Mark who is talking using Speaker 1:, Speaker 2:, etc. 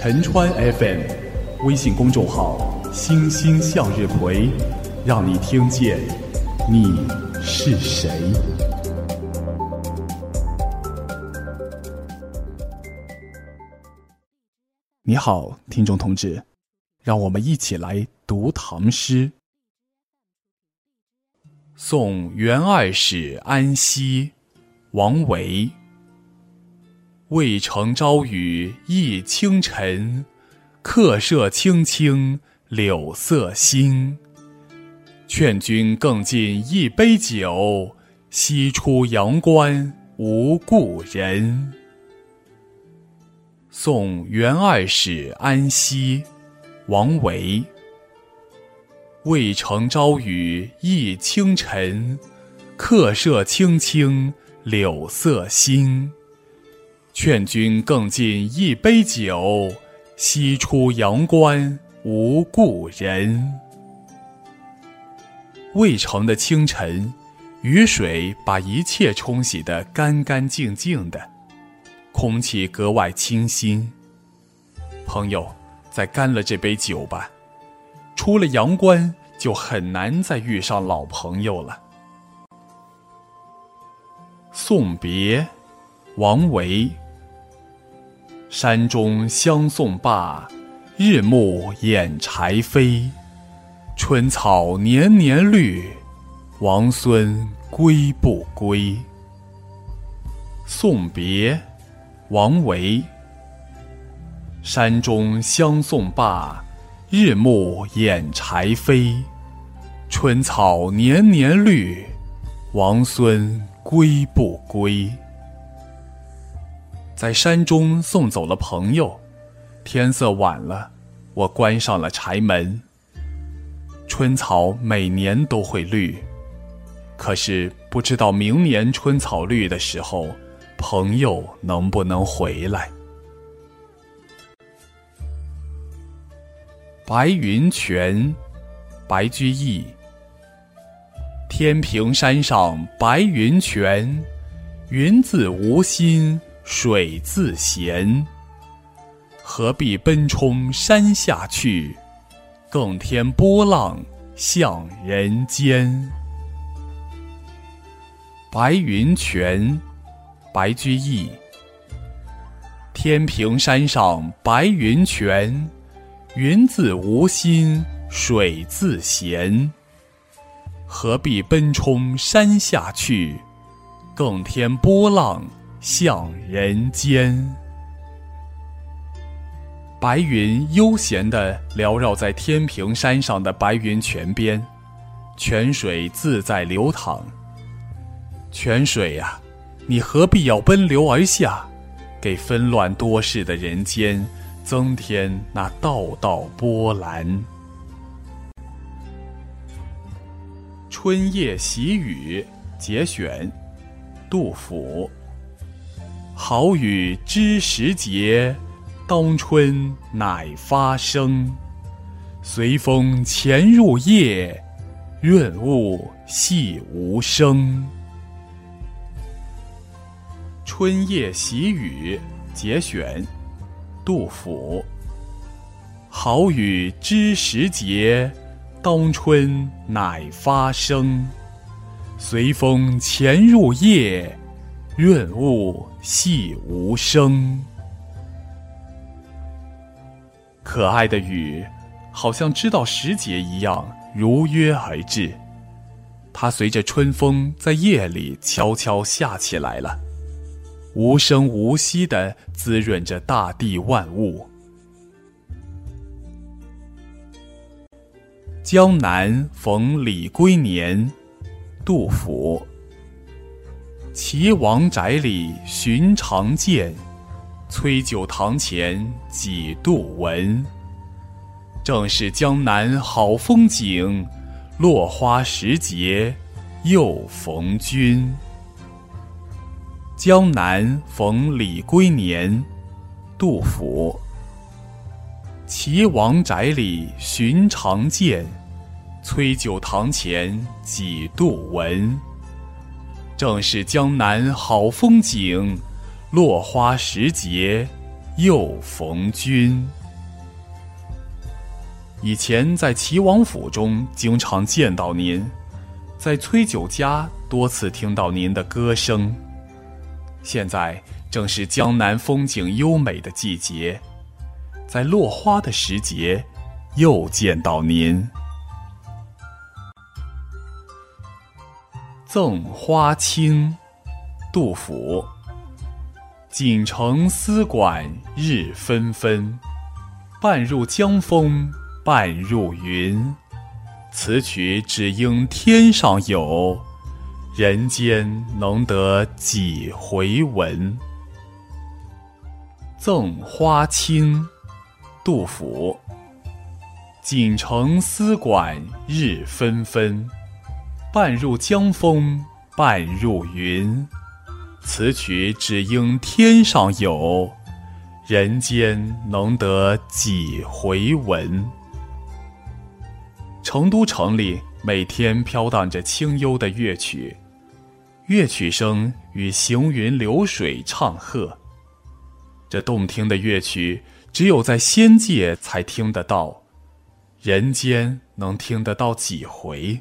Speaker 1: 陈川 FM，微信公众号“星星向日葵”，让你听见你是谁。你好，听众同志，让我们一起来读唐诗。送元二使安西，王维。渭城朝雨浥轻尘，客舍青青柳色新。劝君更尽一杯酒，西出阳关无故人。送元二使安西，王维。渭城朝雨浥轻尘，客舍青青柳色新。劝君更尽一杯酒，西出阳关无故人。渭城的清晨，雨水把一切冲洗得干干净净的。空气格外清新。朋友，再干了这杯酒吧。出了阳关，就很难再遇上老朋友了。送别，王维。山中相送罢，日暮掩柴扉。春草年年绿，王孙归不归？送别。王维。山中相送罢，日暮掩柴扉。春草年年绿，王孙归不归？在山中送走了朋友，天色晚了，我关上了柴门。春草每年都会绿，可是不知道明年春草绿的时候。朋友能不能回来？白云泉，白居易。天平山上白云泉，云自无心水自闲。何必奔冲山下去，更添波浪向人间。白云泉。白居易。天平山上白云泉，云自无心水自闲。何必奔冲山下去，更添波浪向人间。白云悠闲地缭绕在天平山上的白云泉边，泉水自在流淌。泉水呀！你何必要奔流而下，给纷乱多事的人间增添那道道波澜？春夜喜雨节选，杜甫。好雨知时节，当春乃发生。随风潜入夜，润物细无声。春夜喜雨节选，杜甫。好雨知时节，当春乃发生。随风潜入夜，润物细无声。可爱的雨，好像知道时节一样，如约而至。它随着春风，在夜里悄悄下起来了。无声无息地滋润着大地万物。江南逢李龟年，杜甫。岐王宅里寻常见，崔九堂前几度闻。正是江南好风景，落花时节又逢君。江南逢李龟年，杜甫。岐王宅里寻常见，崔九堂前几度闻。正是江南好风景，落花时节又逢君。以前在齐王府中经常见到您，在崔九家多次听到您的歌声。现在正是江南风景优美的季节，在落花的时节，又见到您。《赠花卿》杜甫。锦城丝管日纷纷，半入江风半入云。此曲只应天上有，人间能得几回闻？《赠花卿》杜甫。锦城丝管日纷纷。半入江风，半入云。此曲只应天上有，人间能得几回闻？成都城里每天飘荡着清幽的乐曲，乐曲声与行云流水唱和。这动听的乐曲，只有在仙界才听得到，人间能听得到几回？